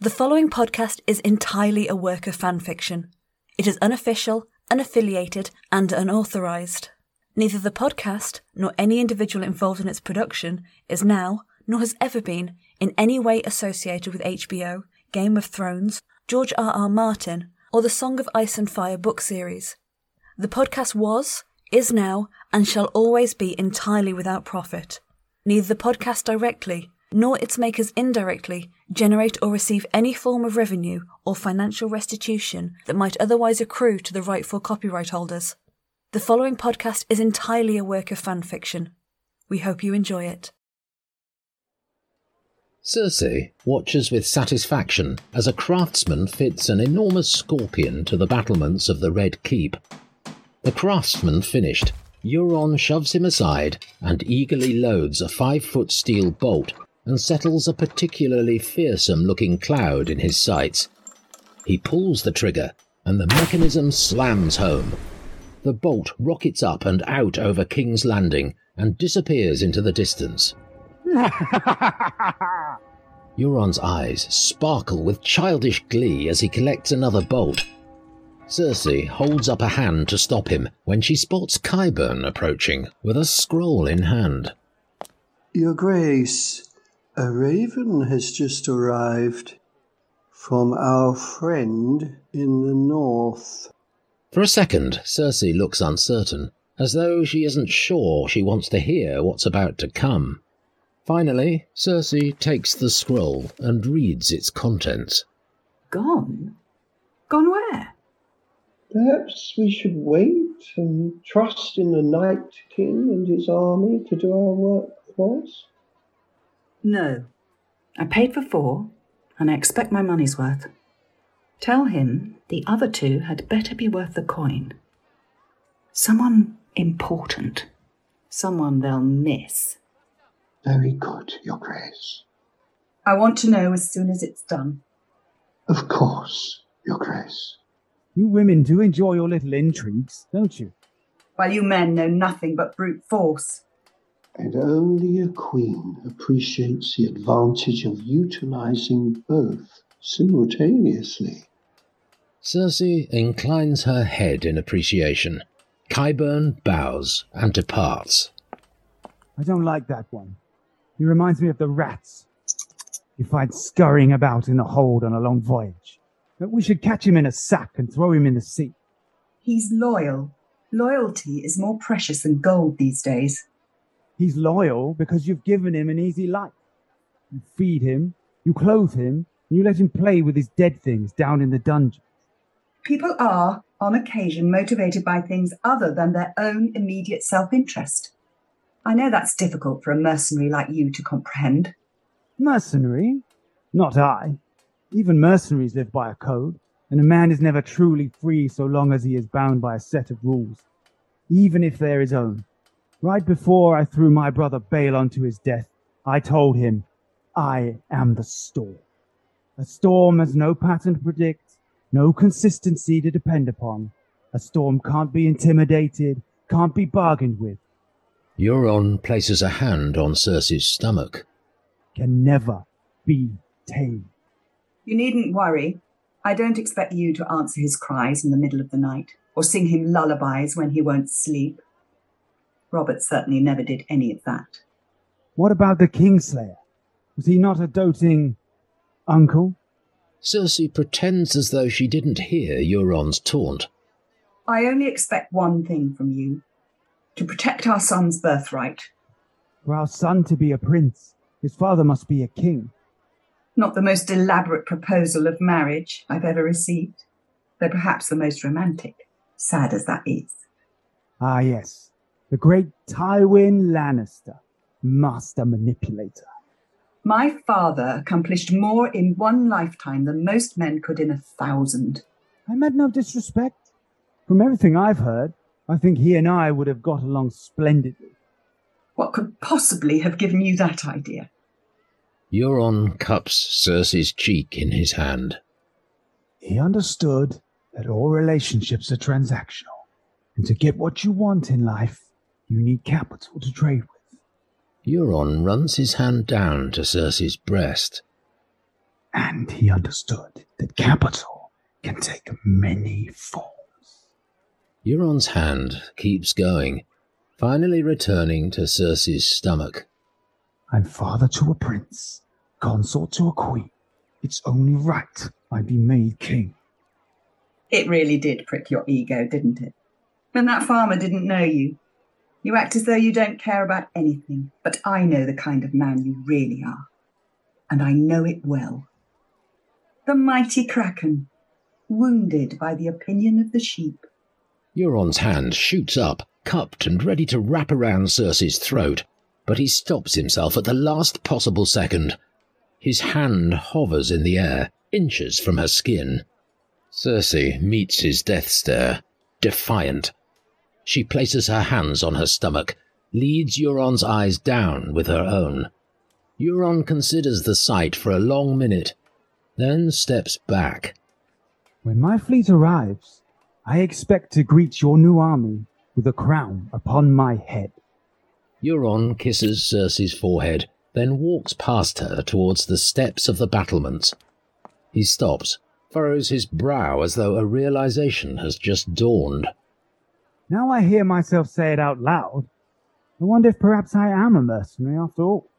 The following podcast is entirely a work of fan fiction. It is unofficial, unaffiliated, and unauthorized. Neither the podcast nor any individual involved in its production is now, nor has ever been, in any way associated with HBO, Game of Thrones, George R. R. Martin, or the Song of Ice and Fire book series. The podcast was, is now, and shall always be entirely without profit. Neither the podcast directly, nor its makers indirectly, generate or receive any form of revenue or financial restitution that might otherwise accrue to the rightful copyright holders. The following podcast is entirely a work of fan fiction. We hope you enjoy it. Cersei watches with satisfaction as a craftsman fits an enormous scorpion to the battlements of the Red Keep. The craftsman finished, Euron shoves him aside and eagerly loads a five foot steel bolt and settles a particularly fearsome looking cloud in his sights. He pulls the trigger, and the mechanism slams home. The bolt rockets up and out over King's Landing and disappears into the distance. Euron's eyes sparkle with childish glee as he collects another bolt. Cersei holds up a hand to stop him when she spots Qyburn approaching with a scroll in hand. Your Grace, a raven has just arrived from our friend in the north. For a second, Cersei looks uncertain, as though she isn't sure she wants to hear what's about to come. Finally, Cersei takes the scroll and reads its contents. Gone? Gone where? Perhaps we should wait and trust in the Night King and his army to do our work for us? No. I paid for four, and I expect my money's worth. Tell him the other two had better be worth the coin. Someone important. Someone they'll miss. Very good, Your Grace. I want to know as soon as it's done. Of course, Your Grace. You women do enjoy your little intrigues, don't you? While you men know nothing but brute force. And only a queen appreciates the advantage of utilizing both simultaneously. Cersei inclines her head in appreciation. Qyburn bows and departs. I don't like that one. He reminds me of the rats you find scurrying about in a hold on a long voyage. But we should catch him in a sack and throw him in the sea. He's loyal. Loyalty is more precious than gold these days. He's loyal because you've given him an easy life. You feed him, you clothe him, and you let him play with his dead things down in the dungeon. People are, on occasion, motivated by things other than their own immediate self interest. I know that's difficult for a mercenary like you to comprehend. Mercenary? Not I. Even mercenaries live by a code, and a man is never truly free so long as he is bound by a set of rules, even if they're his own. Right before I threw my brother Balon to his death, I told him, I am the storm. A storm has no pattern to predict, no consistency to depend upon. A storm can't be intimidated, can't be bargained with, Euron places a hand on Cersei's stomach. can never be tamed. You needn't worry. I don't expect you to answer his cries in the middle of the night or sing him lullabies when he won't sleep. Robert certainly never did any of that. What about the Kingslayer? Was he not a doting uncle? Cersei pretends as though she didn't hear Euron's taunt. I only expect one thing from you to protect our son's birthright. For our son to be a prince, his father must be a king. Not the most elaborate proposal of marriage I've ever received, though perhaps the most romantic, sad as that is. Ah, yes, the great Tywin Lannister, master manipulator. My father accomplished more in one lifetime than most men could in a thousand. I meant no disrespect. From everything I've heard, I think he and I would have got along splendidly. What could possibly have given you that idea? Euron cups Cersei's cheek in his hand. He understood that all relationships are transactional, and to get what you want in life, you need capital to trade with. Euron runs his hand down to Cersei's breast. And he understood that capital can take many forms. Euron's hand keeps going, finally returning to Cersei's stomach. I'm father to a prince, consort to a queen. It's only right I be made king. It really did prick your ego, didn't it? When that farmer didn't know you, you act as though you don't care about anything. But I know the kind of man you really are. And I know it well. The mighty Kraken, wounded by the opinion of the sheep. Euron's hand shoots up, cupped and ready to wrap around Cersei's throat, but he stops himself at the last possible second. His hand hovers in the air, inches from her skin. Cersei meets his death stare, defiant. She places her hands on her stomach, leads Euron's eyes down with her own. Euron considers the sight for a long minute, then steps back. When my fleet arrives, I expect to greet your new army with a crown upon my head. Euron kisses Cersei's forehead, then walks past her towards the steps of the battlements. He stops, furrows his brow as though a realization has just dawned. Now I hear myself say it out loud. I wonder if perhaps I am a mercenary after all.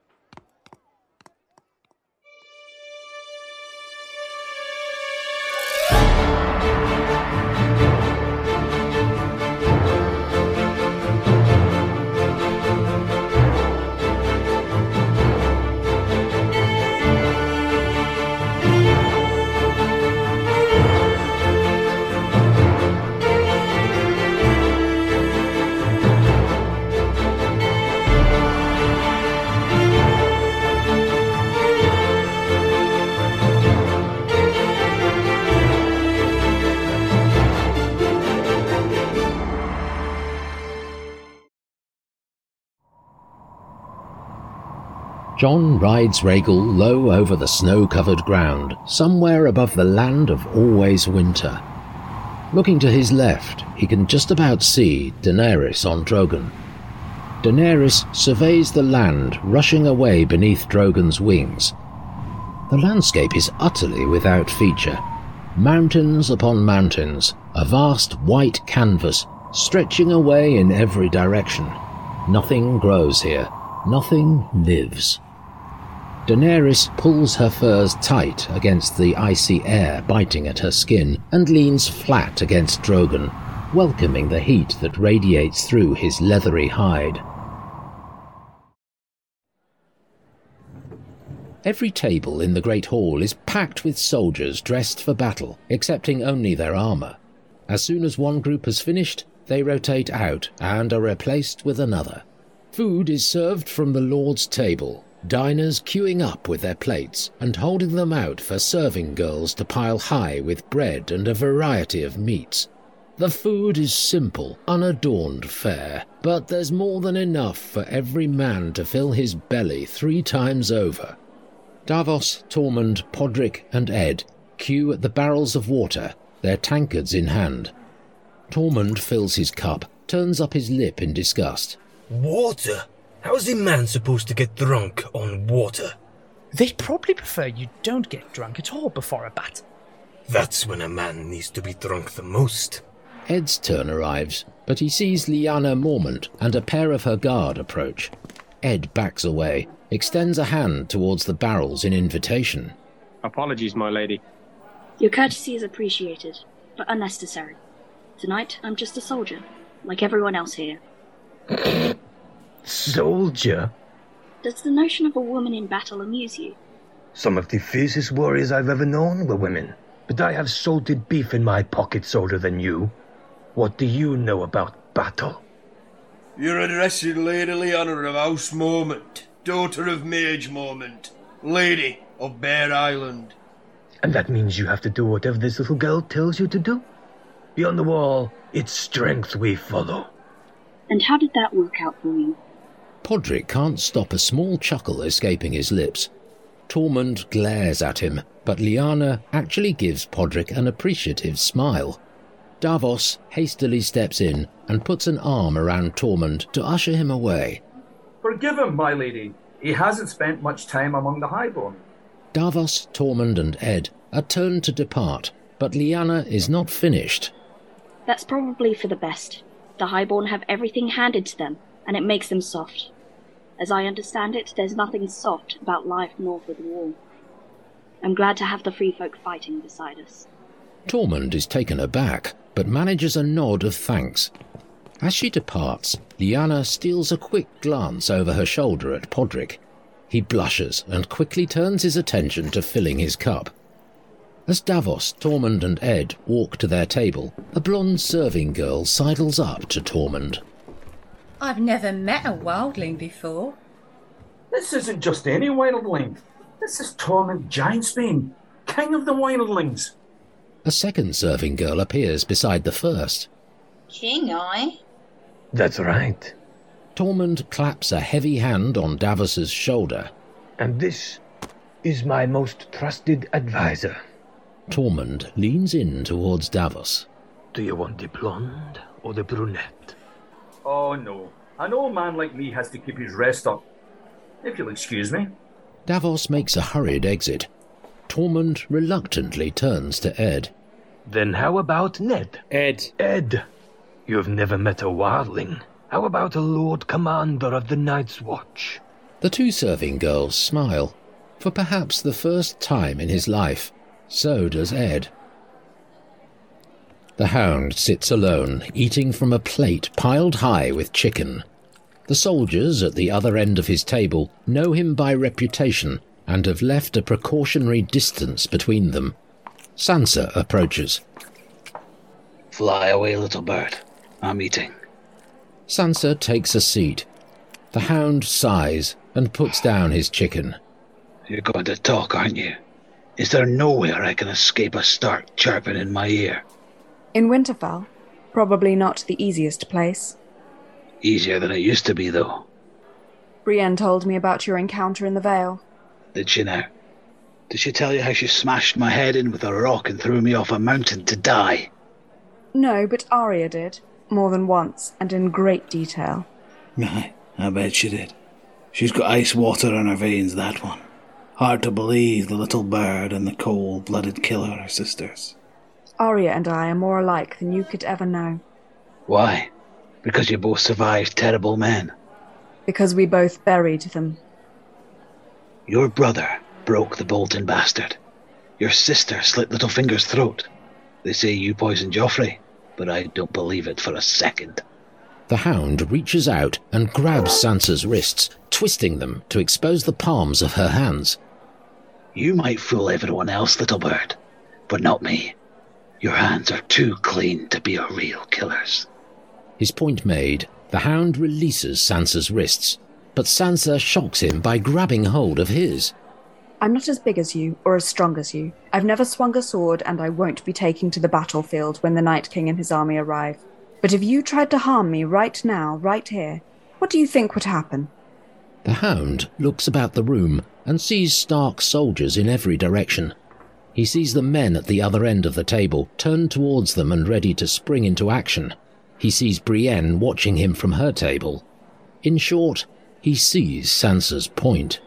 Jon rides Rhaegal low over the snow-covered ground, somewhere above the land of always winter. Looking to his left, he can just about see Daenerys on Drogon. Daenerys surveys the land rushing away beneath Drogon's wings. The landscape is utterly without feature. Mountains upon mountains, a vast white canvas stretching away in every direction. Nothing grows here, nothing lives. Daenerys pulls her furs tight against the icy air biting at her skin and leans flat against Drogon, welcoming the heat that radiates through his leathery hide. Every table in the Great Hall is packed with soldiers dressed for battle, excepting only their armour. As soon as one group has finished, they rotate out and are replaced with another. Food is served from the Lord's table, diners queuing up with their plates and holding them out for serving girls to pile high with bread and a variety of meats. The food is simple, unadorned fare, but there's more than enough for every man to fill his belly three times over. Davos, Tormund, Podrick, and Ed queue at the barrels of water, their tankards in hand. Tormund fills his cup, turns up his lip in disgust. Water? How is a man supposed to get drunk on water? They'd probably prefer you don't get drunk at all before a battle. That's when a man needs to be drunk the most. Ed's turn arrives, but he sees Lyanna Mormont and a pair of her guard approach. Ed backs away, extends a hand towards the barrels in invitation. Apologies, my lady. Your courtesy is appreciated, but unnecessary. Tonight, I'm just a soldier, like everyone else here. Soldier? Does the notion of a woman in battle amuse you? Some of the fiercest warriors I've ever known were women. But I have salted beef in my pockets older than you. What do you know about battle? You're addressing Lady Lyanna of House Mormont, daughter of Maege Mormont, Lady of Bear Island. And that means you have to do whatever this little girl tells you to do? Beyond the wall, it's strength we follow. And how did that work out for you? Podrick can't stop a small chuckle escaping his lips. Tormund glares at him, but Lyanna actually gives Podrick an appreciative smile. Davos hastily steps in and puts an arm around Tormund to usher him away. Forgive him, my lady. He hasn't spent much time among the highborn. Davos, Tormund, and Ed are turned to depart, but Lyanna is not finished. That's probably for the best. The Highborn have everything handed to them, and it makes them soft. As I understand it, there's nothing soft about life north of the wall. I'm glad to have the free folk fighting beside us. Tormund is taken aback, but manages a nod of thanks. As she departs, Lyanna steals a quick glance over her shoulder at Podrick. He blushes and quickly turns his attention to filling his cup. As Davos, Tormund, and Ed walk to their table, a blonde serving girl sidles up to Tormund. I've never met a wildling before. This isn't just any wildling. This is Tormund Giantsbane, king of the wildlings. A second serving girl appears beside the first. King, I? That's right. Tormund claps a heavy hand on Davos's shoulder. And this is my most trusted advisor. Tormund leans in towards Davos. Do you want the blonde or the brunette? Oh no, an old man like me has to keep his rest up. If you'll excuse me. Davos makes a hurried exit. Tormund reluctantly turns to Ed. Then how about Ned? Ed. Ed, you've never met a wildling. How about a Lord Commander of the Night's Watch? The two serving girls smile. For perhaps the first time in his life, so does Ed. The hound sits alone, eating from a plate piled high with chicken. The soldiers at the other end of his table know him by reputation and have left a precautionary distance between them. Sansa approaches. Fly away, little bird. I'm eating. Sansa takes a seat. The hound sighs and puts down his chicken. You're going to talk, aren't you? Is there nowhere I can escape a stark chirping in my ear? In Winterfell? Probably not the easiest place. Easier than it used to be, though. Brienne told me about your encounter in the Vale. Did she now? Did she tell you how she smashed my head in with a rock and threw me off a mountain to die? No, but Arya did. More than once, and in great detail. Aye, I bet she did. She's got ice water in her veins, that one. Hard to believe the little bird and the cold blooded killer are sisters. Arya and I are more alike than you could ever know. Why? Because you both survived terrible men. Because we both buried them. Your brother broke the Bolton bastard. Your sister slit Littlefinger's throat. They say you poisoned Joffrey, but I don't believe it for a second. The hound reaches out and grabs Sansa's wrists, twisting them to expose the palms of her hands. You might fool everyone else, little bird, but not me. Your hands are too clean to be a real killer's. His point made, the hound releases Sansa's wrists, but Sansa shocks him by grabbing hold of his. I'm not as big as you or as strong as you. I've never swung a sword, and I won't be taking to the battlefield when the Night King and his army arrive. But if you tried to harm me right now, right here, what do you think would happen? The hound looks about the room and sees Stark soldiers in every direction. He sees the men at the other end of the table turned towards them and ready to spring into action. He sees Brienne watching him from her table. In short, he sees Sansa's point.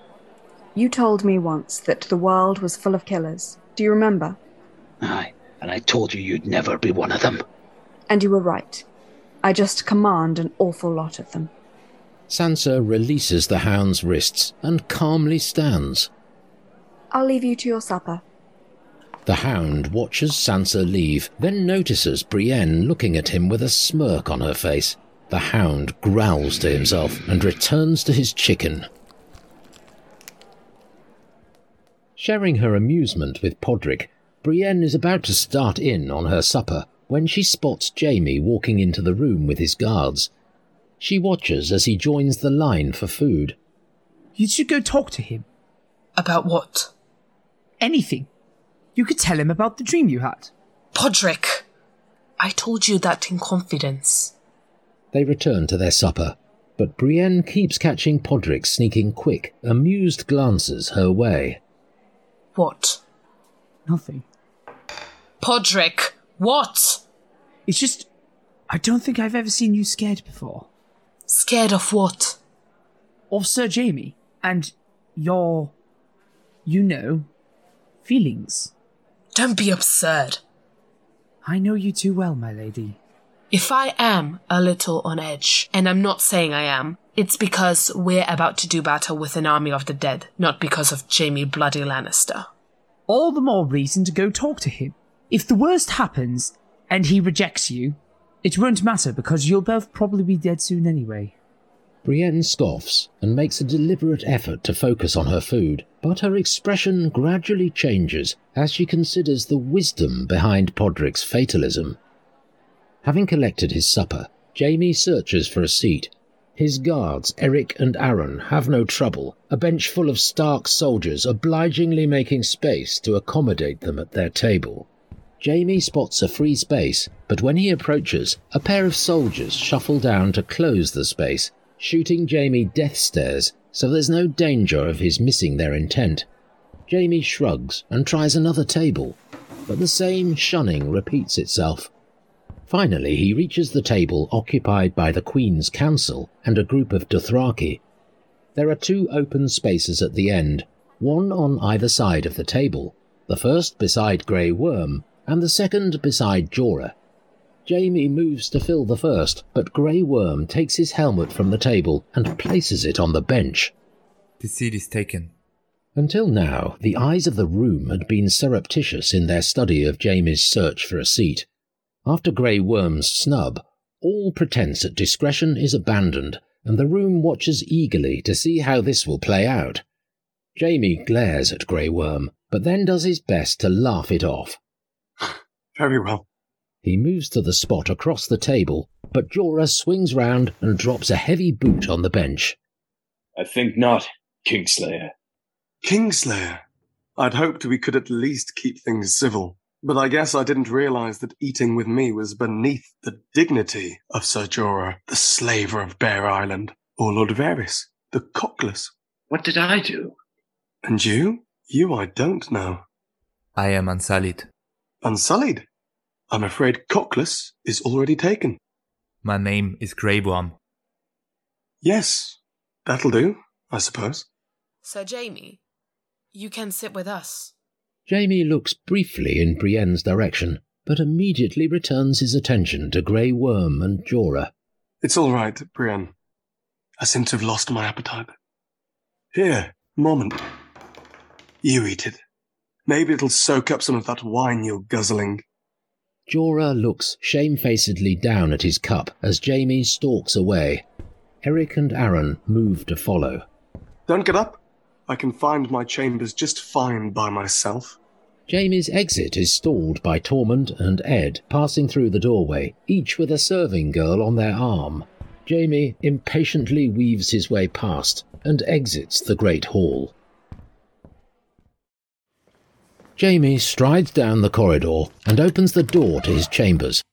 You told me once that the world was full of killers. Do you remember? Aye, and I told you you'd never be one of them. And you were right. I just command an awful lot of them. Sansa releases the hound's wrists and calmly stands. I'll leave you to your supper. The hound watches Sansa leave, then notices Brienne looking at him with a smirk on her face. The hound growls to himself and returns to his chicken. Sharing her amusement with Podrick, Brienne is about to start in on her supper when she spots Jaime walking into the room with his guards. She watches as he joins the line for food. You should go talk to him. About what? Anything. You could tell him about the dream you had. Podrick, I told you that in confidence. They return to their supper, but Brienne keeps catching Podrick sneaking quick, amused glances her way. What? Nothing. Podrick, what? It's just. I don't think I've ever seen you scared before. Scared of what? Of Sir Jaime. And your. You know, feelings. Don't be absurd. I know you too well, my lady. If I am a little on edge, and I'm not saying I am, it's because we're about to do battle with an army of the dead, not because of Jaime Bloody Lannister. All the more reason to go talk to him. If the worst happens and he rejects you, it won't matter because you'll both probably be dead soon anyway. Brienne scoffs and makes a deliberate effort to focus on her food, but her expression gradually changes as she considers the wisdom behind Podrick's fatalism. Having collected his supper, Jaime searches for a seat. His guards, Eric and Aaron, have no trouble, a bench full of Stark soldiers obligingly making space to accommodate them at their table. Jaime spots a free space, but when he approaches, a pair of soldiers shuffle down to close the space shooting Jaime death stares, so there's no danger of his missing their intent. Jaime shrugs and tries another table, but the same shunning repeats itself. Finally, he reaches the table occupied by the Queen's Council and a group of Dothraki. There are two open spaces at the end, one on either side of the table, the first beside Grey Worm, and the second beside Jorah. Jaime moves to fill the first, but Grey Worm takes his helmet from the table and places it on the bench. The seat is taken. Until now, the eyes of the room had been surreptitious in their study of Jaime's search for a seat. After Grey Worm's snub, all pretense at discretion is abandoned, and the room watches eagerly to see how this will play out. Jaime glares at Grey Worm, but then does his best to laugh it off. Very well. He moves to the spot across the table, but Jorah swings round and drops a heavy boot on the bench. I think not, Kingslayer. Kingslayer? I'd hoped we could at least keep things civil, but I guess I didn't realize that eating with me was beneath the dignity of Sir Jorah, the slaver of Bear Island, or Lord Varys, the cockless. What did I do? And you? You I don't know. I am unsullied. Unsullied? I'm afraid Cockless is already taken. My name is Grey Worm. Yes, that'll do, I suppose. Sir Jaime, you can sit with us. Jaime looks briefly in Brienne's direction, but immediately returns his attention to Grey Worm and Jorah. It's all right, Brienne. I seem to have lost my appetite. Here, Mormont. You eat it. Maybe it'll soak up some of that wine you're guzzling. Jorah looks shamefacedly down at his cup as Jaime stalks away. Eric and Aaron move to follow. Don't get up. I can find my chambers just fine by myself. Jaime's exit is stalled by Tormund and Ed passing through the doorway, each with a serving girl on their arm. Jaime impatiently weaves his way past and exits the great hall. Jaime strides down the corridor and opens the door to his chambers.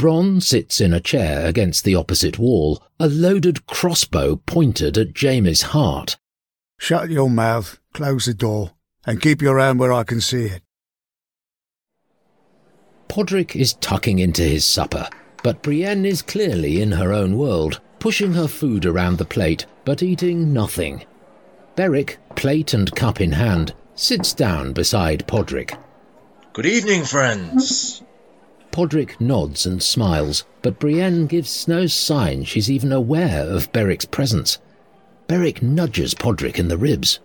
Bronn sits in a chair against the opposite wall, a loaded crossbow pointed at Jaime's heart. Shut your mouth, close the door, and keep your hand where I can see it. Podrick is tucking into his supper, but Brienne is clearly in her own world, pushing her food around the plate, but eating nothing. Beric, plate and cup in hand, sits down beside Podrick. Good evening, friends. Podrick nods and smiles, but Brienne gives no sign she's even aware of Beric's presence. Beric nudges Podrick in the ribs.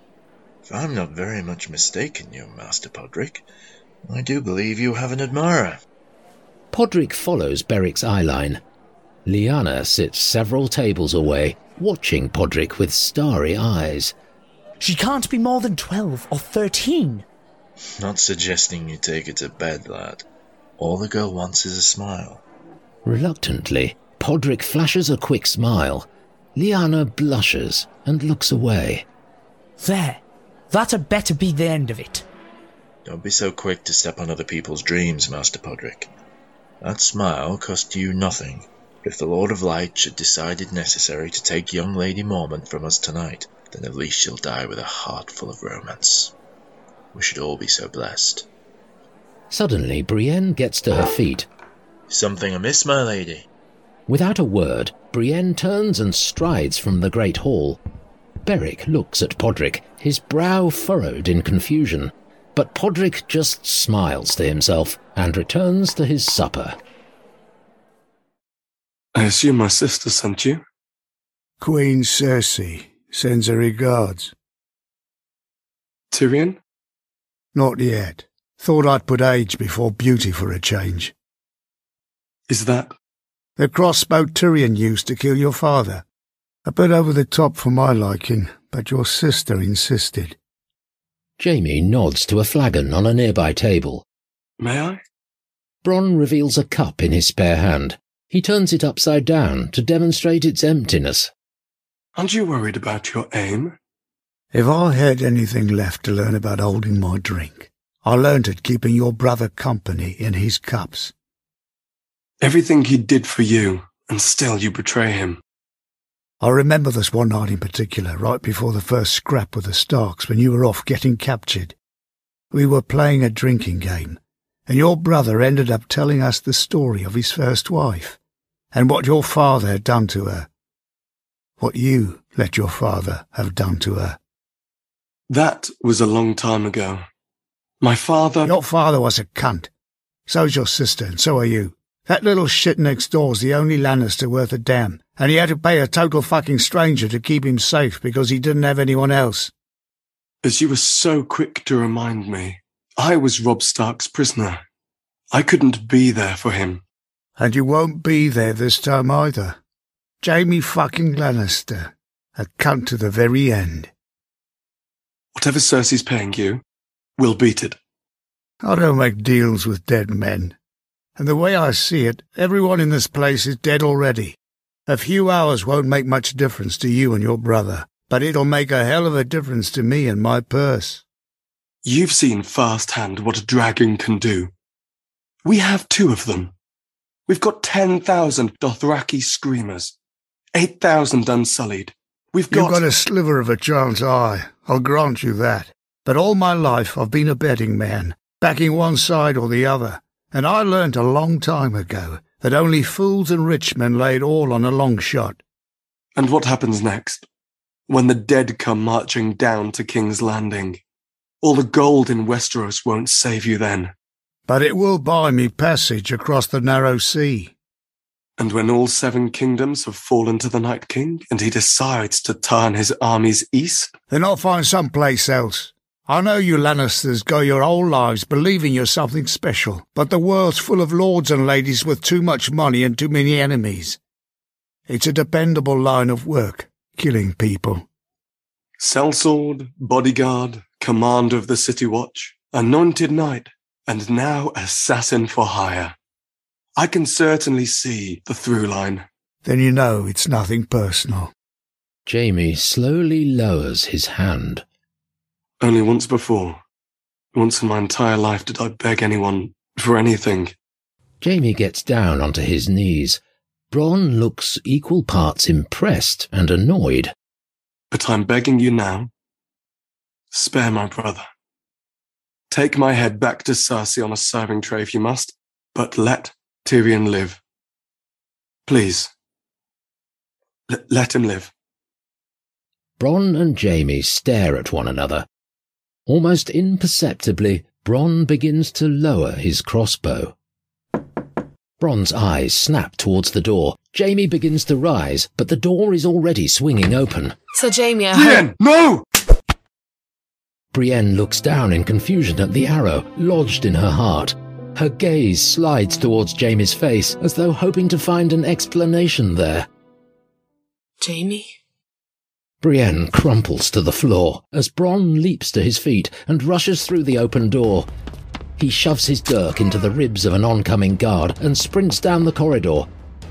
If I'm not very much mistaken, you Master Podrick, I do believe you have an admirer. Podrick follows Beric's eyeline. Lyanna sits several tables away, watching Podrick with starry eyes. She can't be more than 12 or 13. Not suggesting you take her to bed, lad. All the girl wants is a smile. Reluctantly, Podrick flashes a quick smile. Lyanna blushes and looks away. There. That had better be the end of it. Don't be so quick to step on other people's dreams, Master Podrick. That smile cost you nothing. If the Lord of Light should decide it necessary to take young Lady Mormont from us tonight, then at least she'll die with a heart full of romance. We should all be so blessed. Suddenly, Brienne gets to her feet. Something amiss, my lady? Without a word, Brienne turns and strides from the great hall. Beric looks at Podrick, his brow furrowed in confusion. But Podrick just smiles to himself and returns to his supper. I assume my sister sent you? Queen Cersei sends her regards. Tyrion? Not yet. Thought I'd put age before beauty for a change. Is that? The crossbow Tyrion used to kill your father. A bit over the top for my liking, but your sister insisted. Jaime nods to a flagon on a nearby table. May I? Bronn reveals a cup in his spare hand. He turns it upside down to demonstrate its emptiness. Aren't you worried about your aim? If I had anything left to learn about holding my drink, I learned it keeping your brother company in his cups. Everything he did for you, and still you betray him. I remember this one night in particular, right before the first scrap with the Starks, when you were off getting captured. We were playing a drinking game, and your brother ended up telling us the story of his first wife, and what your father had done to her. What you let your father have done to her. That was a long time ago. My father. Your father was a cunt. So's your sister, and so are you. That little shit next door's the only Lannister worth a damn, and he had to pay a total fucking stranger to keep him safe because he didn't have anyone else. As you were so quick to remind me, I was Robb Stark's prisoner. I couldn't be there for him. And you won't be there this time either. Jaime fucking Lannister. A cunt to the very end. Whatever Cersei's paying you, we'll beat it. I don't make deals with dead men. And the way I see it, everyone in this place is dead already. A few hours won't make much difference to you and your brother, but it'll make a hell of a difference to me and my purse. You've seen firsthand what a dragon can do. We have two of them. We've got 10,000 Dothraki screamers, 8,000 unsullied. We've got... You've got a sliver of a child's eye, I'll grant you that. But all my life I've been a betting man, backing one side or the other, and I learnt a long time ago that only fools and rich men laid all on a long shot. And what happens next? When the dead come marching down to King's Landing. All the gold in Westeros won't save you then. But it will buy me passage across the narrow sea. And when all seven kingdoms have fallen to the Night King, and he decides to turn his armies east? Then I'll find some place else. I know you Lannisters go your whole lives believing you're something special, but the world's full of lords and ladies with too much money and too many enemies. It's a dependable line of work, killing people. Sellsword, bodyguard, commander of the City Watch, anointed knight, and now assassin for hire. I can certainly see the through line. Then you know it's nothing personal. Jaime slowly lowers his hand. Only once before. Once in my entire life did I beg anyone for anything. Jaime gets down onto his knees. Bronn looks equal parts impressed and annoyed. But I'm begging you now. Spare my brother. Take my head back to Cersei on a serving tray if you must, but let Tyrion live. Please. L- let him live. Bronn and Jaime stare at one another. Almost imperceptibly, Bronn begins to lower his crossbow. Bronn's eyes snap towards the door. Jaime begins to rise, but the door is already swinging open. So, Jaime, I Brienne, no! Brienne looks down in confusion at the arrow lodged in her heart. Her gaze slides towards Jaime's face as though hoping to find an explanation there. Jaime? Brienne crumples to the floor as Bronn leaps to his feet and rushes through the open door. He shoves his dirk into the ribs of an oncoming guard and sprints down the corridor.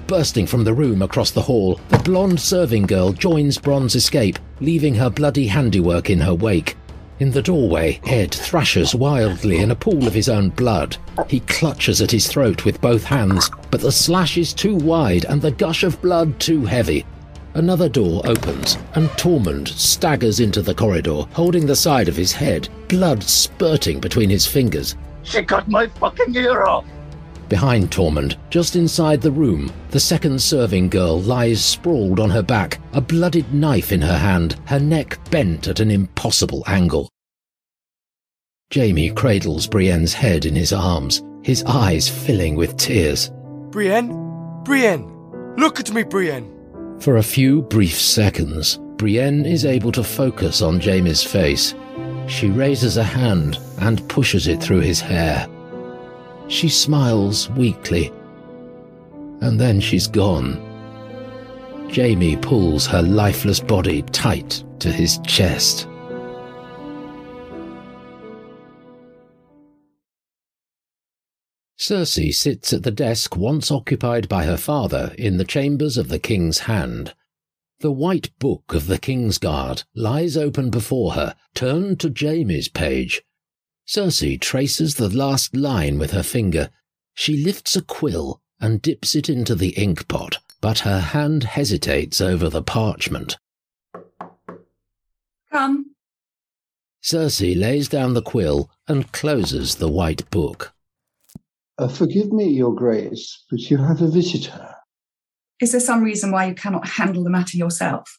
Bursting from the room across the hall, the blonde serving girl joins Bronn's escape, leaving her bloody handiwork in her wake. In the doorway, Ed thrashes wildly in a pool of his own blood. He clutches at his throat with both hands, but the slash is too wide and the gush of blood too heavy. Another door opens, and Tormund staggers into the corridor, holding the side of his head, blood spurting between his fingers. She cut my fucking ear off. Behind Tormund, just inside the room, the second serving girl lies sprawled on her back, a blooded knife in her hand, her neck bent at an impossible angle. Jaime cradles Brienne's head in his arms, his eyes filling with tears. Brienne? Brienne! Look at me, Brienne! For a few brief seconds, Brienne is able to focus on Jaime's face. She raises a hand and pushes it through his hair. She smiles weakly. And then she's gone. Jaime pulls her lifeless body tight to his chest. Cersei sits at the desk once occupied by her father in the chambers of the King's Hand. The white book of the King's Guard lies open before her, turned to Jaime's page. Cersei traces the last line with her finger. She lifts a quill and dips it into the ink pot, but her hand hesitates over the parchment. Come. Cersei lays down the quill and closes the white book. Uh, forgive me, Your Grace, but you have a visitor. Is there some reason why you cannot handle the matter yourself?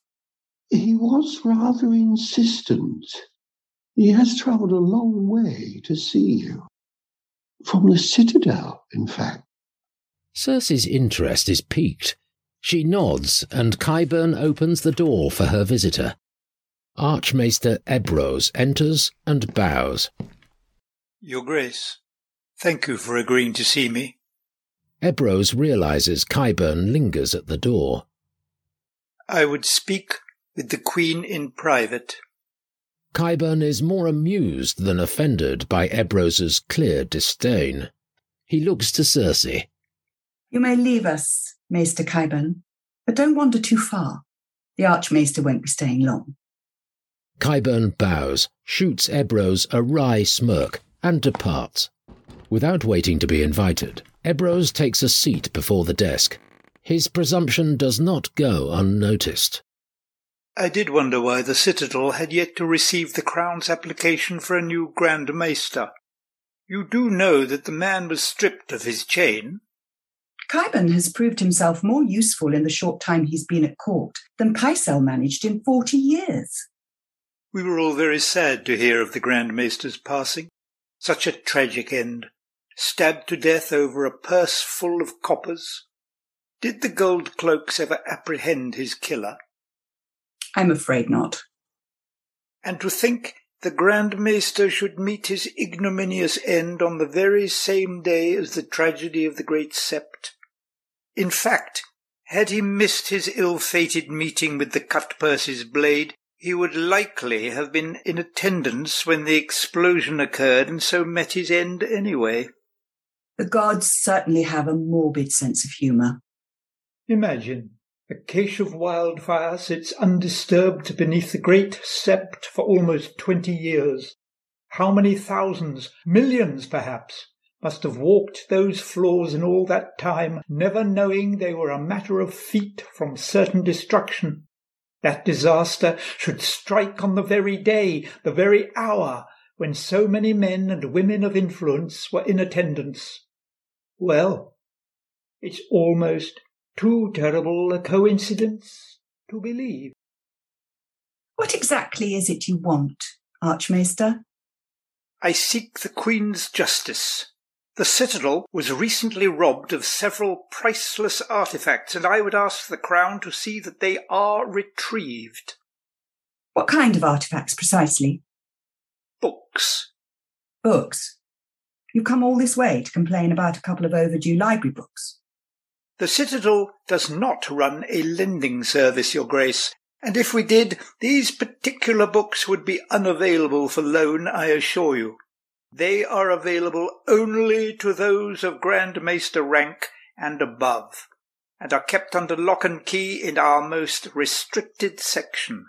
He was rather insistent. He has travelled a long way to see you. From the Citadel, in fact. Cersei's interest is piqued. She nods, and Qyburn opens the door for her visitor. Archmaester Ebrose enters and bows. Your Grace, thank you for agreeing to see me. Ebrose realizes Qyburn lingers at the door. I would speak with the Queen in private. Qyburn is more amused than offended by Ebrose's clear disdain. He looks to Cersei. You may leave us, Maester Qyburn, but don't wander too far. The Archmaester won't be staying long. Qyburn bows, shoots Ebrose a wry smirk, and departs. Without waiting to be invited, Ebrose takes a seat before the desk. His presumption does not go unnoticed. I did wonder why the Citadel had yet to receive the Crown's application for a new Grand Maester. You do know that the man was stripped of his chain? Qyburn has proved himself more useful in the short time he's been at court than Pycelle managed in forty years. We were all very sad to hear of the Grand Maester's passing. Such a tragic end. Stabbed to death over a purse full of coppers. Did the gold cloaks ever apprehend his killer? I'm afraid not. And to think the Grand Maester should meet his ignominious end on the very same day as the tragedy of the Great Sept. In fact, had he missed his ill-fated meeting with the cut-purse's blade, he would likely have been in attendance when the explosion occurred and so met his end anyway. The gods certainly have a morbid sense of humour. Imagine a cache of wildfire sits undisturbed beneath the great sept for almost twenty years. How many thousands, millions perhaps, must have walked those floors in all that time, never knowing they were a matter of feet from certain destruction? That disaster should strike on the very day, the very hour, when so many men and women of influence were in attendance. Well, it's almost too terrible a coincidence to believe. What exactly is it you want, Archmaester? I seek the Queen's justice. The Citadel was recently robbed of several priceless artifacts, and I would ask the Crown to see that they are retrieved. What kind of artifacts precisely? Books. Books? You've come all this way to complain about a couple of overdue library books. The Citadel does not run a lending service, Your Grace, and if we did, these particular books would be unavailable for loan, I assure you. They are available only to those of Grand Maester rank and above, and are kept under lock and key in our most restricted section.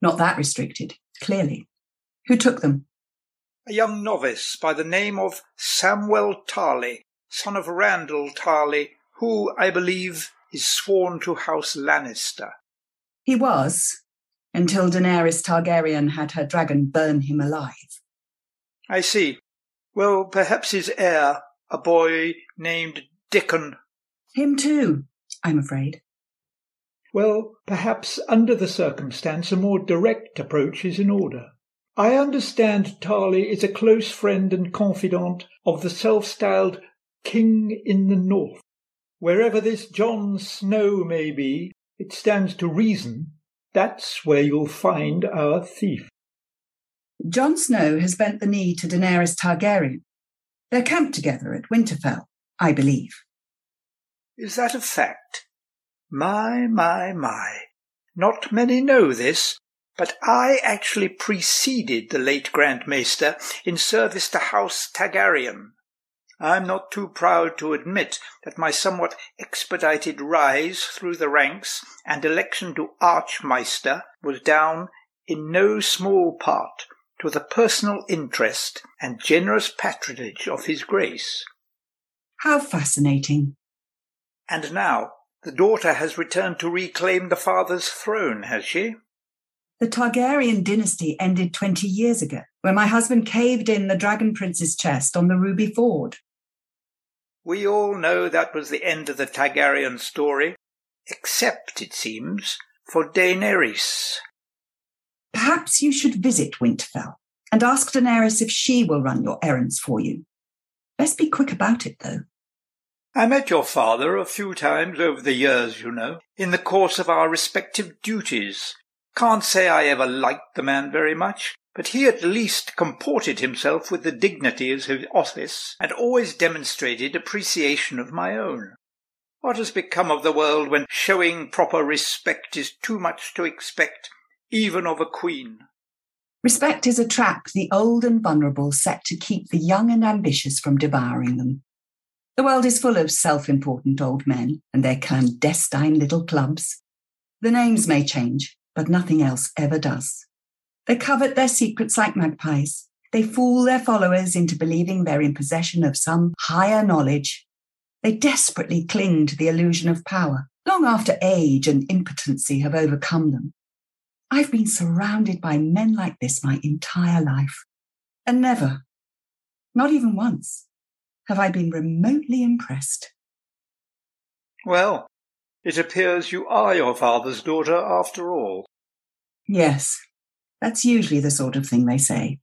Not that restricted, clearly. Who took them? A young novice by the name of Samwell Tarley, son of Randyll Tarley, who, I believe, is sworn to House Lannister. He was, until Daenerys Targaryen had her dragon burn him alive. I see. Well, perhaps his heir, a boy named Dickon. Him too, I'm afraid. Well, perhaps under the circumstance a more direct approach is in order. I understand Tarley is a close friend and confidant of the self-styled King in the North. Wherever this Jon Snow may be, it stands to reason that's where you'll find our thief. Jon Snow has bent the knee to Daenerys Targaryen. They're camped together at Winterfell, I believe. Is that a fact? My, my, my. Not many know this, but I actually preceded the late Grand Maester in service to House Targaryen. I'm not too proud to admit that my somewhat expedited rise through the ranks and election to Archmaester was down in no small part to the personal interest and generous patronage of His Grace. How fascinating. And now, the daughter has returned to reclaim the father's throne, has she? The Targaryen dynasty ended 20 years ago, when my husband caved in the Dragon Prince's chest on the Ruby Ford. We all know that was the end of the Targaryen story, except, it seems, for Daenerys. Perhaps you should visit Winterfell and ask Daenerys if she will run your errands for you. Best be quick about it, though. I met your father a few times over the years, you know, in the course of our respective duties. Can't say I ever liked the man very much, but he at least comported himself with the dignity of his office, and always demonstrated appreciation of my own. What has become of the world when showing proper respect is too much to expect, even of a queen? Respect is a trap the old and vulnerable set to keep the young and ambitious from devouring them. The world is full of self important old men and their clandestine little clubs. The names may change, but nothing else ever does. They covet their secrets like magpies. They fool their followers into believing they're in possession of some higher knowledge. They desperately cling to the illusion of power, long after age and impotency have overcome them. I've been surrounded by men like this my entire life, and never, not even once, have I been remotely impressed. Well, it appears you are your father's daughter after all. Yes, that's usually the sort of thing they say.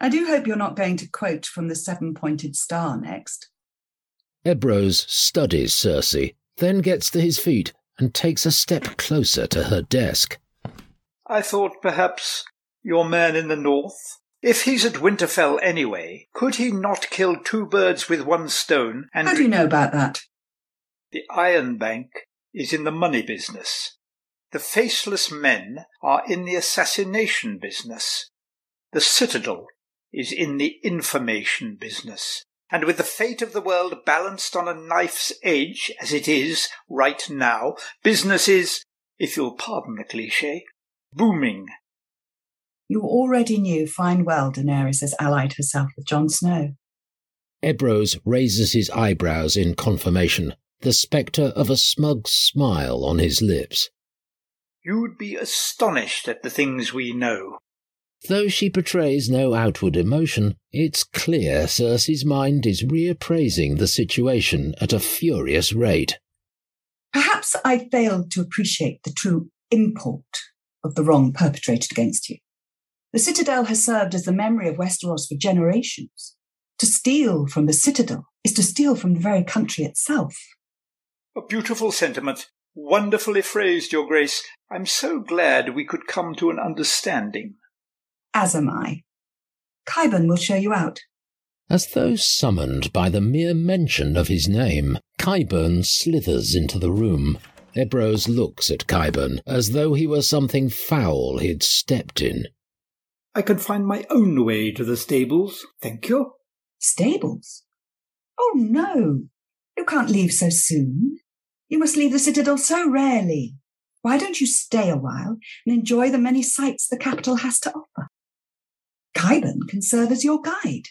I do hope you're not going to quote from the seven pointed star next. Ebrose studies Cersei, then gets to his feet and takes a step closer to her desk. I thought perhaps your man in the north. If he's at Winterfell anyway, could he not kill two birds with one stone and. How do you know about that? The Iron Bank is in the money business. The faceless men are in the assassination business. The Citadel is in the information business. And with the fate of the world balanced on a knife's edge, as it is right now, business is, if you'll pardon the cliche, booming. You already knew fine well Daenerys has allied herself with Jon Snow. Ebrose raises his eyebrows in confirmation, the spectre of a smug smile on his lips. You'd be astonished at the things we know. Though she betrays no outward emotion, it's clear Cersei's mind is reappraising the situation at a furious rate. Perhaps I failed to appreciate the true import of the wrong perpetrated against you. The Citadel has served as the memory of Westeros for generations. To steal from the Citadel is to steal from the very country itself. A beautiful sentiment, Wonderfully phrased, Your Grace. I'm so glad we could come to an understanding. As am I. Qyburn will show you out. As though summoned by the mere mention of his name, Qyburn slithers into the room. Ebrose looks at Qyburn as though he were something foul he'd stepped in. I can find my own way to the stables, thank you. Stables? Oh, no. You can't leave so soon. You must leave the Citadel so rarely. Why don't you stay a while and enjoy the many sights the capital has to offer? Qyburn can serve as your guide.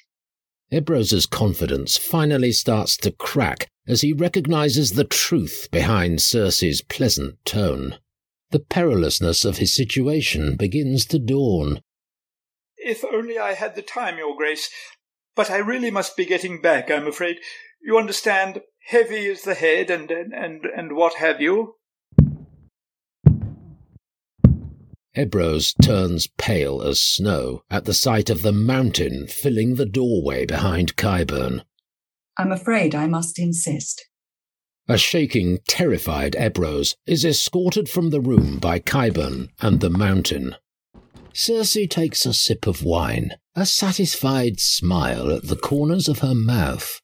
Ebrose's confidence finally starts to crack as he recognizes the truth behind Cersei's pleasant tone. The perilousness of his situation begins to dawn. If only I had the time, Your Grace. But I really must be getting back, I'm afraid. You understand, heavy is the head and, and, and, and what have you. Ebrose turns pale as snow at the sight of the mountain filling the doorway behind Qyburn. I'm afraid I must insist. A shaking, terrified Ebrose is escorted from the room by Qyburn and the mountain. Cersei takes a sip of wine, a satisfied smile at the corners of her mouth.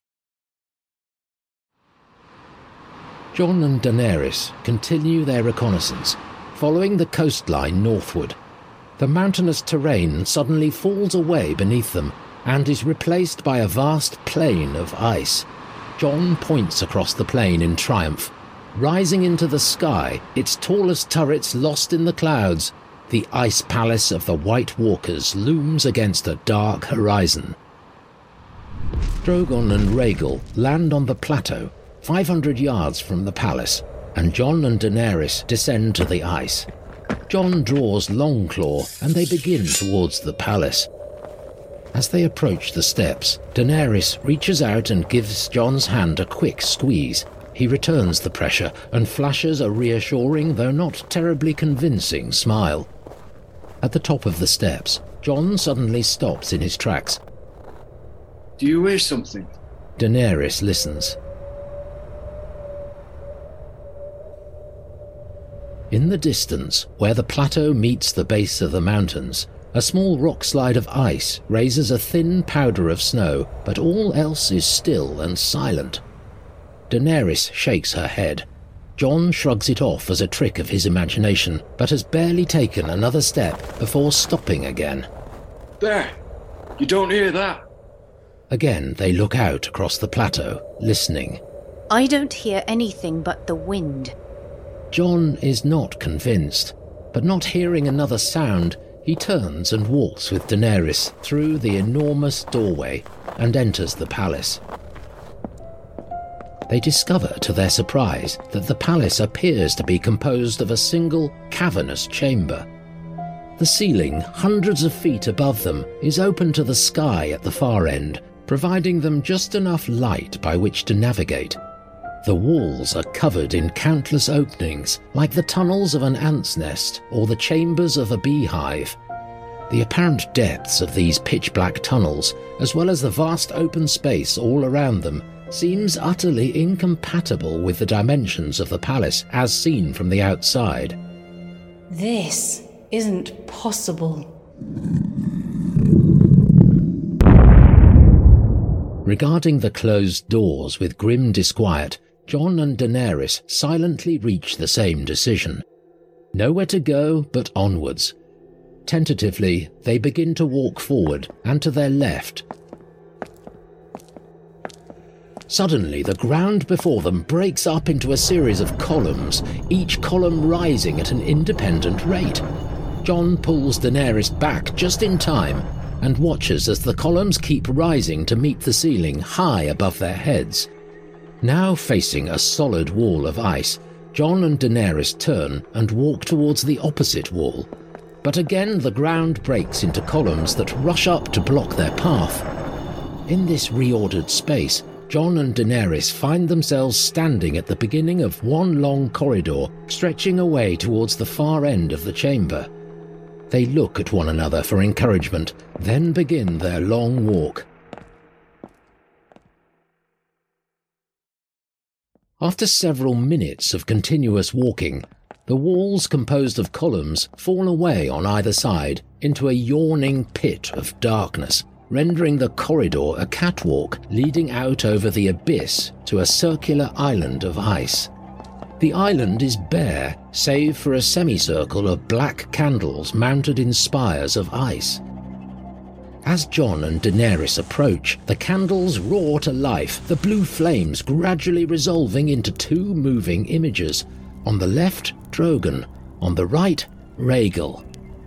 Jon and Daenerys continue their reconnaissance, following the coastline northward. The mountainous terrain suddenly falls away beneath them and is replaced by a vast plain of ice. Jon points across the plain in triumph. Rising into the sky, its tallest turrets lost in the clouds, the ice palace of the White Walkers looms against a dark horizon. Drogon and Rhaegal land on the plateau, 500 yards from the palace, and Jon and Daenerys descend to the ice. Jon draws Longclaw, and they begin towards the palace. As they approach the steps, Daenerys reaches out and gives Jon's hand a quick squeeze. He returns the pressure and flashes a reassuring, though not terribly convincing, smile. At the top of the steps, Jon suddenly stops in his tracks. Do you hear something? Daenerys listens. In the distance, where the plateau meets the base of the mountains, a small rock slide of ice raises a thin powder of snow, but all else is still and silent. Daenerys shakes her head. Jon shrugs it off as a trick of his imagination, but has barely taken another step before stopping again. There! You don't hear that? Again, they look out across the plateau, listening. I don't hear anything but the wind. Jon is not convinced, but not hearing another sound, he turns and walks with Daenerys through the enormous doorway and enters the palace. They discover, to their surprise, that the palace appears to be composed of a single cavernous chamber. The ceiling, hundreds of feet above them, is open to the sky at the far end, providing them just enough light by which to navigate. The walls are covered in countless openings, like the tunnels of an ant's nest or the chambers of a beehive. The apparent depths of these pitch black tunnels, as well as the vast open space all around them, seems utterly incompatible with the dimensions of the palace as seen from the outside. This isn't possible. Regarding the closed doors with grim disquiet, Jon and Daenerys silently reach the same decision. Nowhere to go but onwards. Tentatively, they begin to walk forward and to their left. Suddenly, the ground before them breaks up into a series of columns, each column rising at an independent rate. Jon pulls Daenerys back just in time and watches as the columns keep rising to meet the ceiling high above their heads. Now facing a solid wall of ice, Jon and Daenerys turn and walk towards the opposite wall. But again the ground breaks into columns that rush up to block their path. In this reordered space, Jon and Daenerys find themselves standing at the beginning of one long corridor stretching away towards the far end of the chamber. They look at one another for encouragement, then begin their long walk. After several minutes of continuous walking, the walls composed of columns fall away on either side into a yawning pit of darkness, rendering the corridor a catwalk leading out over the abyss to a circular island of ice. The island is bare, save for a semicircle of black candles mounted in spires of ice. As Jon and Daenerys approach, the candles roar to life, the blue flames gradually resolving into two moving images. On the left, Drogon. On the right, Rhaegal.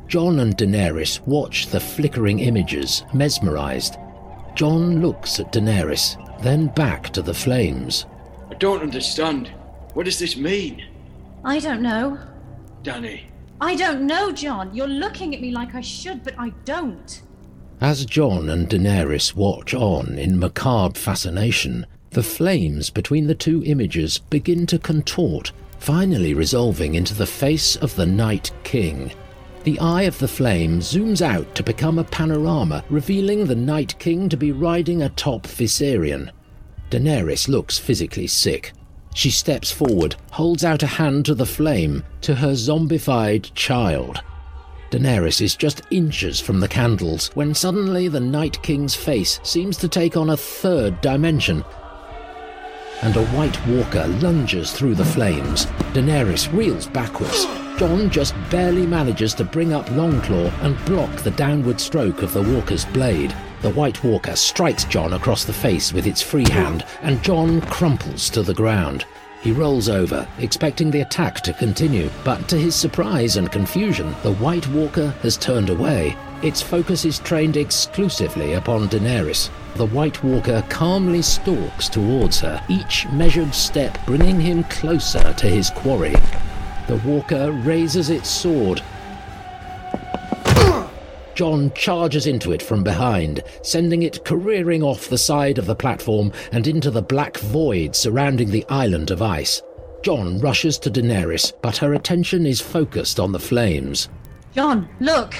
Jon and Daenerys watch the flickering images, mesmerized. Jon looks at Daenerys, then back to the flames. I don't understand. What does this mean? I don't know. Dany. I don't know, Jon. You're looking at me like I should, but I don't. As Jon and Daenerys watch on in macabre fascination, the flames between the two images begin to contort, finally resolving into the face of the Night King. The eye of the flame zooms out to become a panorama, revealing the Night King to be riding atop Viserion. Daenerys looks physically sick. She steps forward, holds out a hand to the flame, to her zombified child. Daenerys is just inches from the candles when suddenly the Night King's face seems to take on a third dimension. And a White Walker lunges through the flames. Daenerys reels backwards. Jon just barely manages to bring up Longclaw and block the downward stroke of the Walker's blade. The White Walker strikes Jon across the face with its free hand, and Jon crumples to the ground. He rolls over, expecting the attack to continue, but to his surprise and confusion, the White Walker has turned away. Its focus is trained exclusively upon Daenerys. The White Walker calmly stalks towards her, each measured step bringing him closer to his quarry. The Walker raises its sword, Jon charges into it from behind, sending it careering off the side of the platform and into the black void surrounding the island of ice. Jon rushes to Daenerys, but her attention is focused on the flames. Jon, look!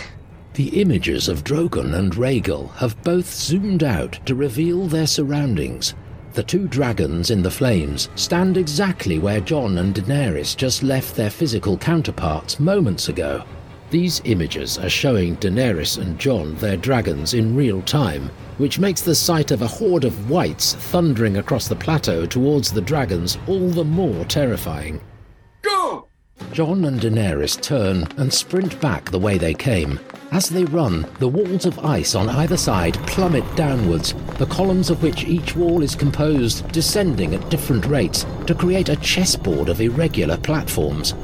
The images of Drogon and Rhaegal have both zoomed out to reveal their surroundings. The two dragons in the flames stand exactly where Jon and Daenerys just left their physical counterparts moments ago. These images are showing Daenerys and Jon their dragons in real time, which makes the sight of a horde of whites thundering across the plateau towards the dragons all the more terrifying. Go! Jon and Daenerys turn and sprint back the way they came. As they run, the walls of ice on either side plummet downwards, the columns of which each wall is composed descending at different rates to create a chessboard of irregular platforms.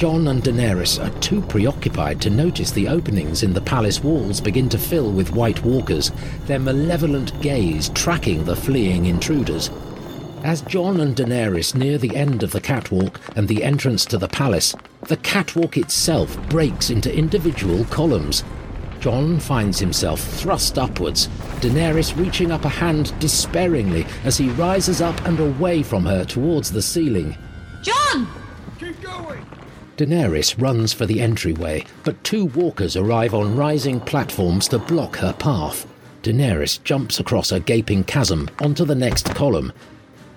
Jon and Daenerys are too preoccupied to notice the openings in the palace walls begin to fill with white walkers, their malevolent gaze tracking the fleeing intruders. As Jon and Daenerys near the end of the catwalk and the entrance to the palace, the catwalk itself breaks into individual columns. Jon finds himself thrust upwards, Daenerys reaching up a hand despairingly as he rises up and away from her towards the ceiling. Jon! Keep going! Daenerys runs for the entryway, but two walkers arrive on rising platforms to block her path. Daenerys jumps across a gaping chasm onto the next column.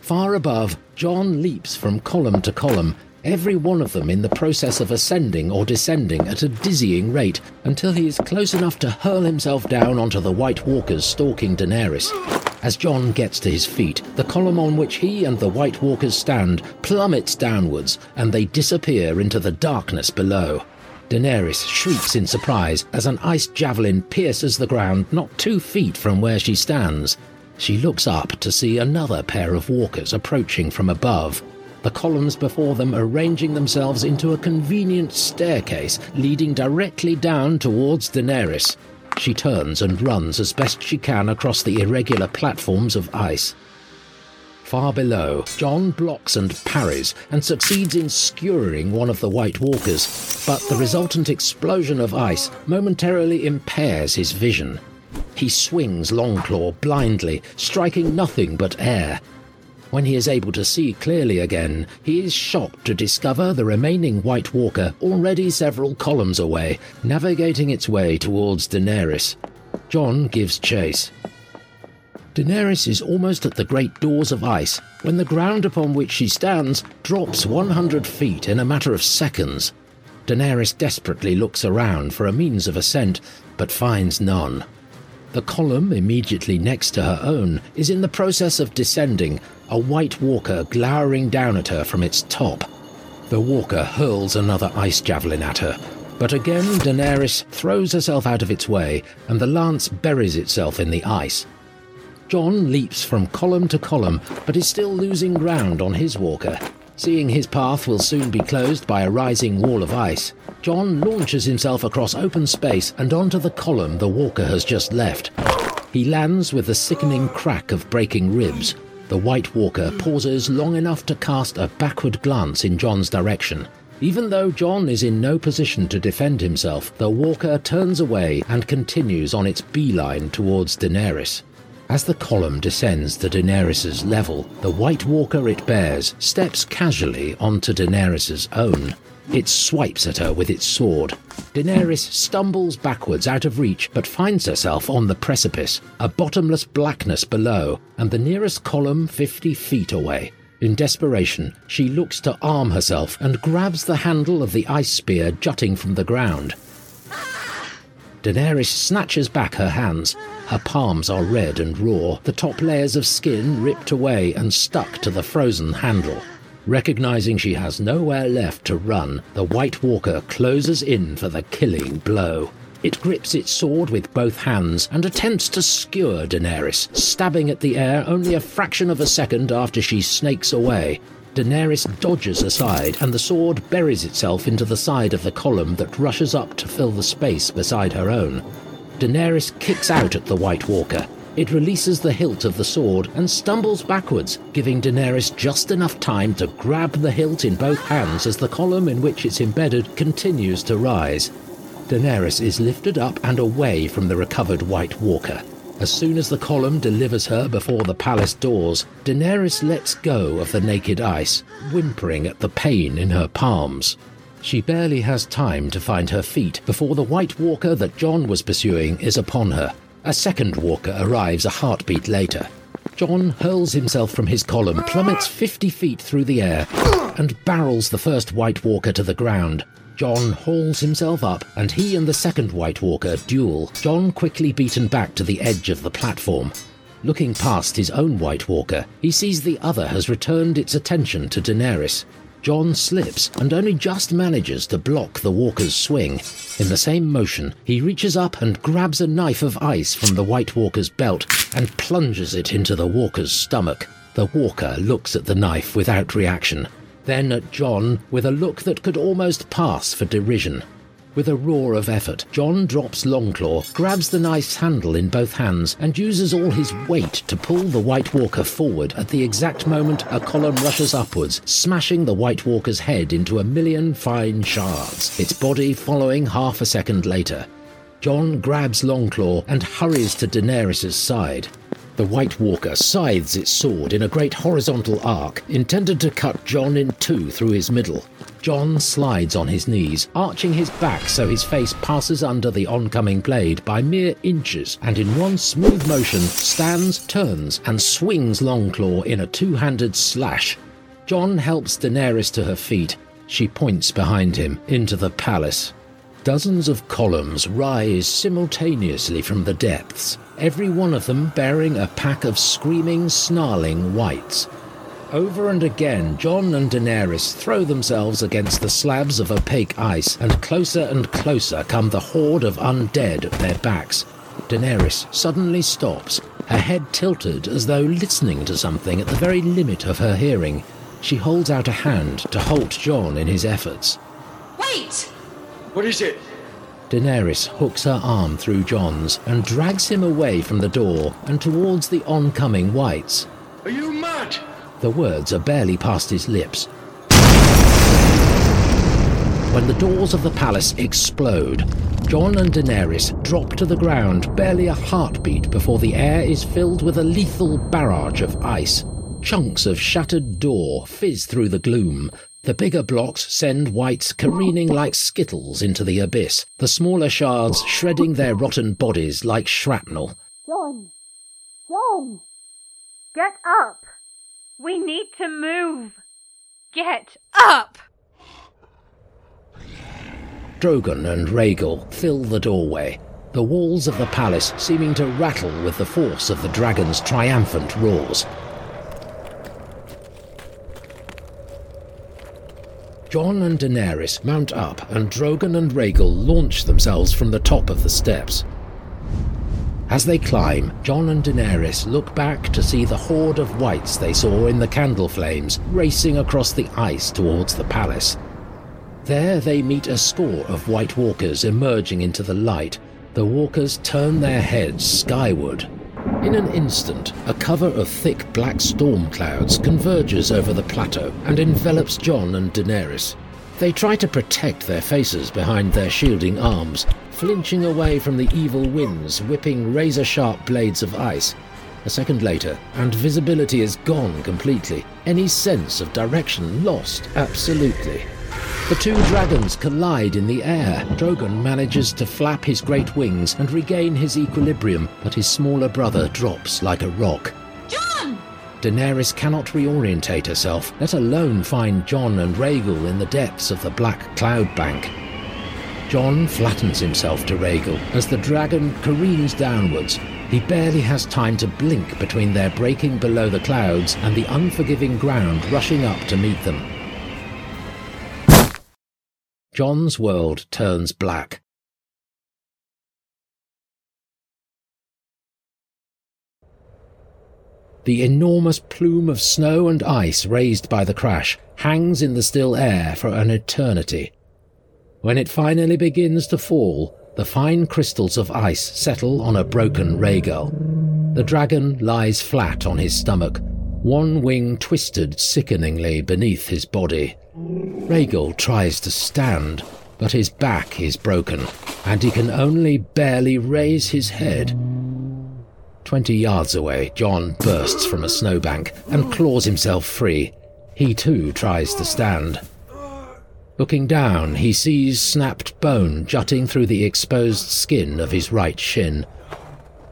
Far above, Jon leaps from column to column, every one of them in the process of ascending or descending at a dizzying rate until he is close enough to hurl himself down onto the White Walkers stalking Daenerys. As Jon gets to his feet, the column on which he and the White Walkers stand plummets downwards, and they disappear into the darkness below. Daenerys shrieks in surprise as an ice javelin pierces the ground not two feet from where she stands. She looks up to see another pair of walkers approaching from above, the columns before them arranging themselves into a convenient staircase leading directly down towards Daenerys. She turns and runs as best she can across the irregular platforms of ice. Far below, Jon blocks and parries and succeeds in skewering one of the White Walkers, but the resultant explosion of ice momentarily impairs his vision. He swings Longclaw blindly, striking nothing but air. When he is able to see clearly again, he is shocked to discover the remaining White Walker already several columns away, navigating its way towards Daenerys. Jon gives chase. Daenerys is almost at the great doors of ice when the ground upon which she stands drops 100 feet in a matter of seconds. Daenerys desperately looks around for a means of ascent, but finds none. The column immediately next to her own is in the process of descending, a white walker glowering down at her from its top. The walker hurls another ice javelin at her, but again Daenerys throws herself out of its way, and the lance buries itself in the ice. Jon leaps from column to column, but is still losing ground on his walker. Seeing his path will soon be closed by a rising wall of ice, Jon launches himself across open space and onto the column the walker has just left. He lands with the sickening crack of breaking ribs. The White Walker pauses long enough to cast a backward glance in Jon's direction. Even though Jon is in no position to defend himself, the walker turns away and continues on its beeline towards Daenerys. As the column descends to Daenerys's level, the White Walker it bears steps casually onto Daenerys's own. It swipes at her with its sword. Daenerys stumbles backwards out of reach but finds herself on the precipice, a bottomless blackness below, and the nearest column 50 feet away. In desperation, she looks to arm herself and grabs the handle of the ice spear jutting from the ground. Daenerys snatches back her hands. Her palms are red and raw, the top layers of skin ripped away and stuck to the frozen handle. Recognizing she has nowhere left to run, the White Walker closes in for the killing blow. It grips its sword with both hands and attempts to skewer Daenerys, stabbing at the air only a fraction of a second after she snakes away. Daenerys dodges aside, and the sword buries itself into the side of the column that rushes up to fill the space beside her own. Daenerys kicks out at the White Walker. It releases the hilt of the sword and stumbles backwards, giving Daenerys just enough time to grab the hilt in both hands as the column in which it's embedded continues to rise. Daenerys is lifted up and away from the recovered White Walker. As soon as the column delivers her before the palace doors, Daenerys lets go of the naked ice, whimpering at the pain in her palms. She barely has time to find her feet before the White Walker that Jon was pursuing is upon her. A second walker arrives a heartbeat later. Jon hurls himself from his column, plummets 50 feet through the air, and barrels the first White Walker to the ground. Jon hauls himself up, and he and the second White Walker duel, Jon quickly beaten back to the edge of the platform. Looking past his own White Walker, he sees the other has returned its attention to Daenerys. Jon slips and only just manages to block the walker's swing. In the same motion, he reaches up and grabs a knife of ice from the White Walker's belt and plunges it into the walker's stomach. The walker looks at the knife without reaction, then at Jon with a look that could almost pass for derision. With a roar of effort, Jon drops Longclaw, grabs the knife's handle in both hands, and uses all his weight to pull the White Walker forward at the exact moment a column rushes upwards, smashing the White Walker's head into a million fine shards, its body following half a second later. Jon grabs Longclaw and hurries to Daenerys' side. The White Walker scythes its sword in a great horizontal arc, intended to cut Jon in two through his middle. Jon slides on his knees, arching his back so his face passes under the oncoming blade by mere inches, and in one smooth motion stands, turns, and swings Longclaw in a two-handed slash. Jon helps Daenerys to her feet. She points behind him, into the palace. Dozens of columns rise simultaneously from the depths, every one of them bearing a pack of screaming, snarling whites. Over and again, Jon and Daenerys throw themselves against the slabs of opaque ice, and closer and closer come the horde of undead at their backs. Daenerys suddenly stops, her head tilted as though listening to something at the very limit of her hearing. She holds out a hand to halt Jon in his efforts. Wait! What is it? Daenerys hooks her arm through Jon's and drags him away from the door and towards the oncoming whites. Are you mad? The words are barely past his lips. When the doors of the palace explode, Jon and Daenerys drop to the ground barely a heartbeat before the air is filled with a lethal barrage of ice. Chunks of shattered door fizz through the gloom. The bigger blocks send whites careening like skittles into the abyss, the smaller shards shredding their rotten bodies like shrapnel. Jon! Jon! Get up! We need to move! Get up! Drogon and Rhaegal fill the doorway, the walls of the palace seeming to rattle with the force of the dragon's triumphant roars. Jon and Daenerys mount up, and Drogon and Rhaegal launch themselves from the top of the steps. As they climb, Jon and Daenerys look back to see the horde of whites they saw in the candle flames racing across the ice towards the palace. There they meet a score of White Walkers emerging into the light. The walkers turn their heads skyward. In an instant, a cover of thick black storm clouds converges over the plateau and envelops Jon and Daenerys. They try to protect their faces behind their shielding arms, flinching away from the evil winds whipping razor sharp blades of ice. A second later, and visibility is gone completely. Any sense of direction lost absolutely. The two dragons collide in the air. Drogon manages to flap his great wings and regain his equilibrium, but his smaller brother drops like a rock. Jon! Daenerys cannot reorientate herself, let alone find Jon and Rhaegal in the depths of the black cloud bank. Jon flattens himself to Rhaegal as the dragon careens downwards. He barely has time to blink between their breaking below the clouds and the unforgiving ground rushing up to meet them. Jon's world turns black. The enormous plume of snow and ice raised by the crash hangs in the still air for an eternity. When it finally begins to fall, the fine crystals of ice settle on a broken Rhaegal. The dragon lies flat on his stomach, one wing twisted sickeningly beneath his body. Rhaegal tries to stand, but his back is broken, and he can only barely raise his head. Twenty yards away, Jon bursts from a snowbank and claws himself free. He too tries to stand. Looking down, he sees snapped bone jutting through the exposed skin of his right shin.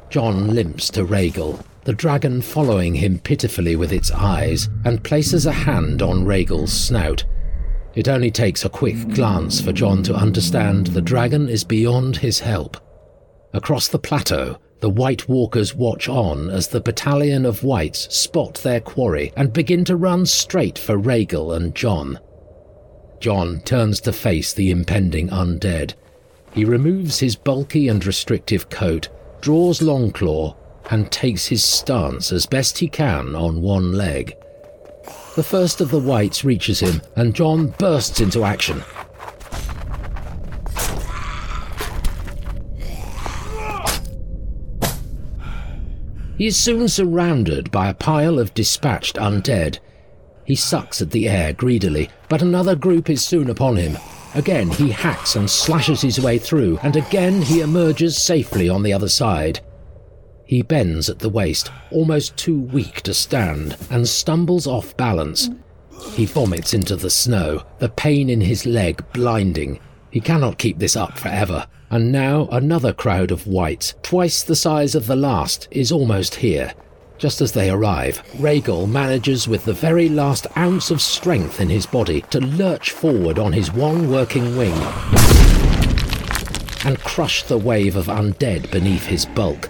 Jon limps to Rhaegal, the dragon following him pitifully with its eyes, and places a hand on Rhaegal's snout. It only takes a quick glance for Jon to understand the dragon is beyond his help. Across the plateau, the White Walkers watch on as the battalion of Whites spot their quarry and begin to run straight for Rhaegal and Jon. Jon turns to face the impending undead. He removes his bulky and restrictive coat, draws Longclaw, and takes his stance as best he can on one leg. The first of the Whites reaches him, and Jon bursts into action. He is soon surrounded by a pile of dispatched undead. He sucks at the air greedily, but another group is soon upon him. Again he hacks and slashes his way through, and again he emerges safely on the other side. He bends at the waist, almost too weak to stand, and stumbles off balance. He vomits into the snow, the pain in his leg blinding. He cannot keep this up forever, and now another crowd of whites, twice the size of the last, is almost here. Just as they arrive, Rhaegal manages with the very last ounce of strength in his body to lurch forward on his one working wing and crush the wave of undead beneath his bulk.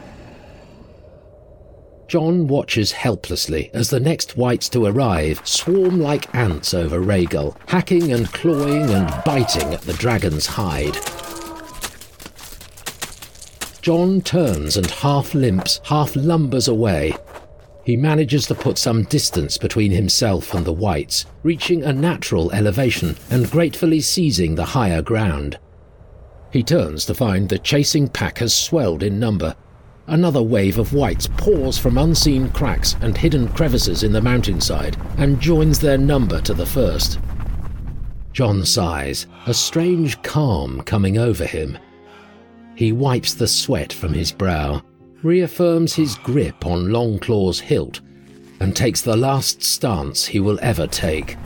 Jon watches helplessly as the next whites to arrive swarm like ants over Rhaegal, hacking and clawing and biting at the dragon's hide. Jon turns and half limps, half lumbers away. He manages to put some distance between himself and the whites, reaching a natural elevation and gratefully seizing the higher ground. He turns to find the chasing pack has swelled in number. Another wave of whites pours from unseen cracks and hidden crevices in the mountainside and joins their number to the first. Jon sighs, a strange calm coming over him. He wipes the sweat from his brow, reaffirms his grip on Longclaw's hilt, and takes the last stance he will ever take.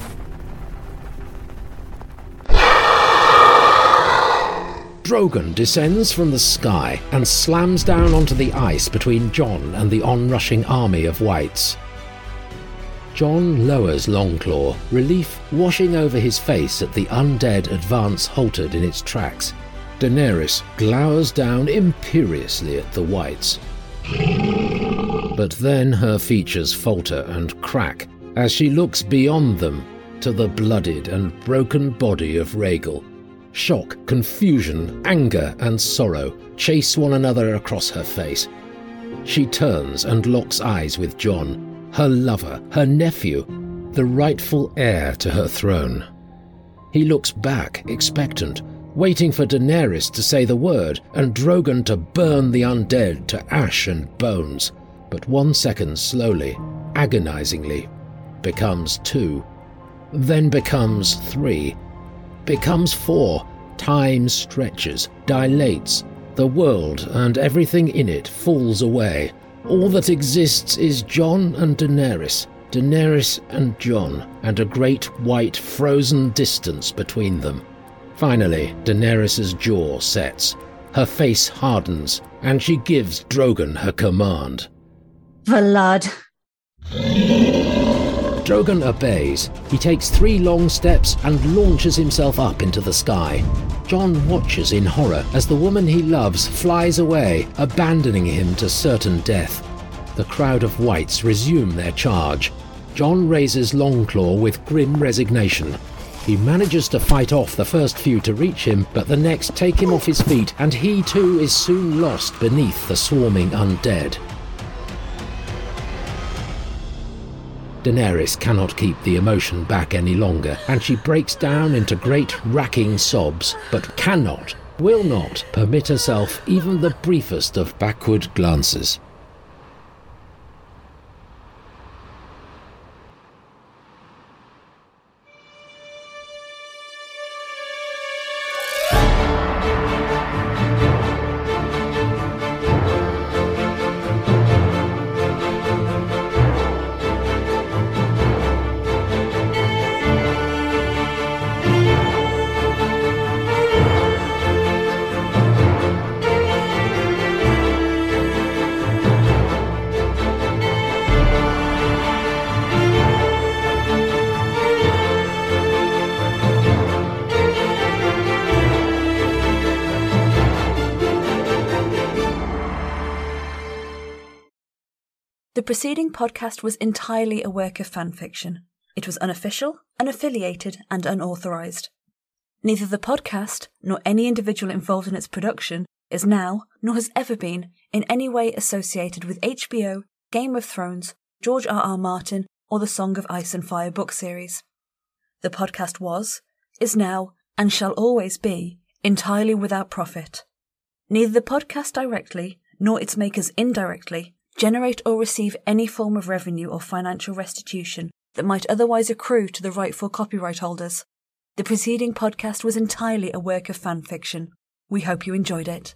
Drogon descends from the sky and slams down onto the ice between Jon and the onrushing army of whites. Jon lowers Longclaw, relief washing over his face at the undead advance halted in its tracks. Daenerys glowers down imperiously at the whites. But then her features falter and crack as she looks beyond them to the blooded and broken body of Rhaegal. Shock, confusion, anger, and sorrow chase one another across her face. She turns and locks eyes with Jon, her lover, her nephew, the rightful heir to her throne. He looks back, expectant, waiting for Daenerys to say the word and Drogon to burn the undead to ash and bones. But one second slowly, agonizingly, becomes two, then becomes three, becomes four. Time stretches, dilates. The world and everything in it falls away. All that exists is Jon and Daenerys, Daenerys and Jon, and a great white frozen distance between them. Finally, Daenerys's jaw sets. Her face hardens, and she gives Drogon her command. Vlad. Drogon obeys. He takes three long steps and launches himself up into the sky. Jon watches in horror as the woman he loves flies away, abandoning him to certain death. The crowd of whites resume their charge. Jon raises Longclaw with grim resignation. He manages to fight off the first few to reach him, but the next take him off his feet, and he too is soon lost beneath the swarming undead. Daenerys cannot keep the emotion back any longer, and she breaks down into great racking sobs, but cannot, will not, permit herself even the briefest of backward glances. Podcast was entirely a work of fan fiction. It was unofficial, unaffiliated, and unauthorized. Neither the podcast nor any individual involved in its production is now, nor has ever been, in any way associated with HBO, Game of Thrones, George R. R. Martin, or the Song of Ice and Fire book series. The podcast was, is now, and shall always be entirely without profit. Neither the podcast directly, nor its makers indirectly, generate or receive any form of revenue or financial restitution that might otherwise accrue to the rightful copyright holders. The preceding podcast was entirely a work of fan fiction. We hope you enjoyed it.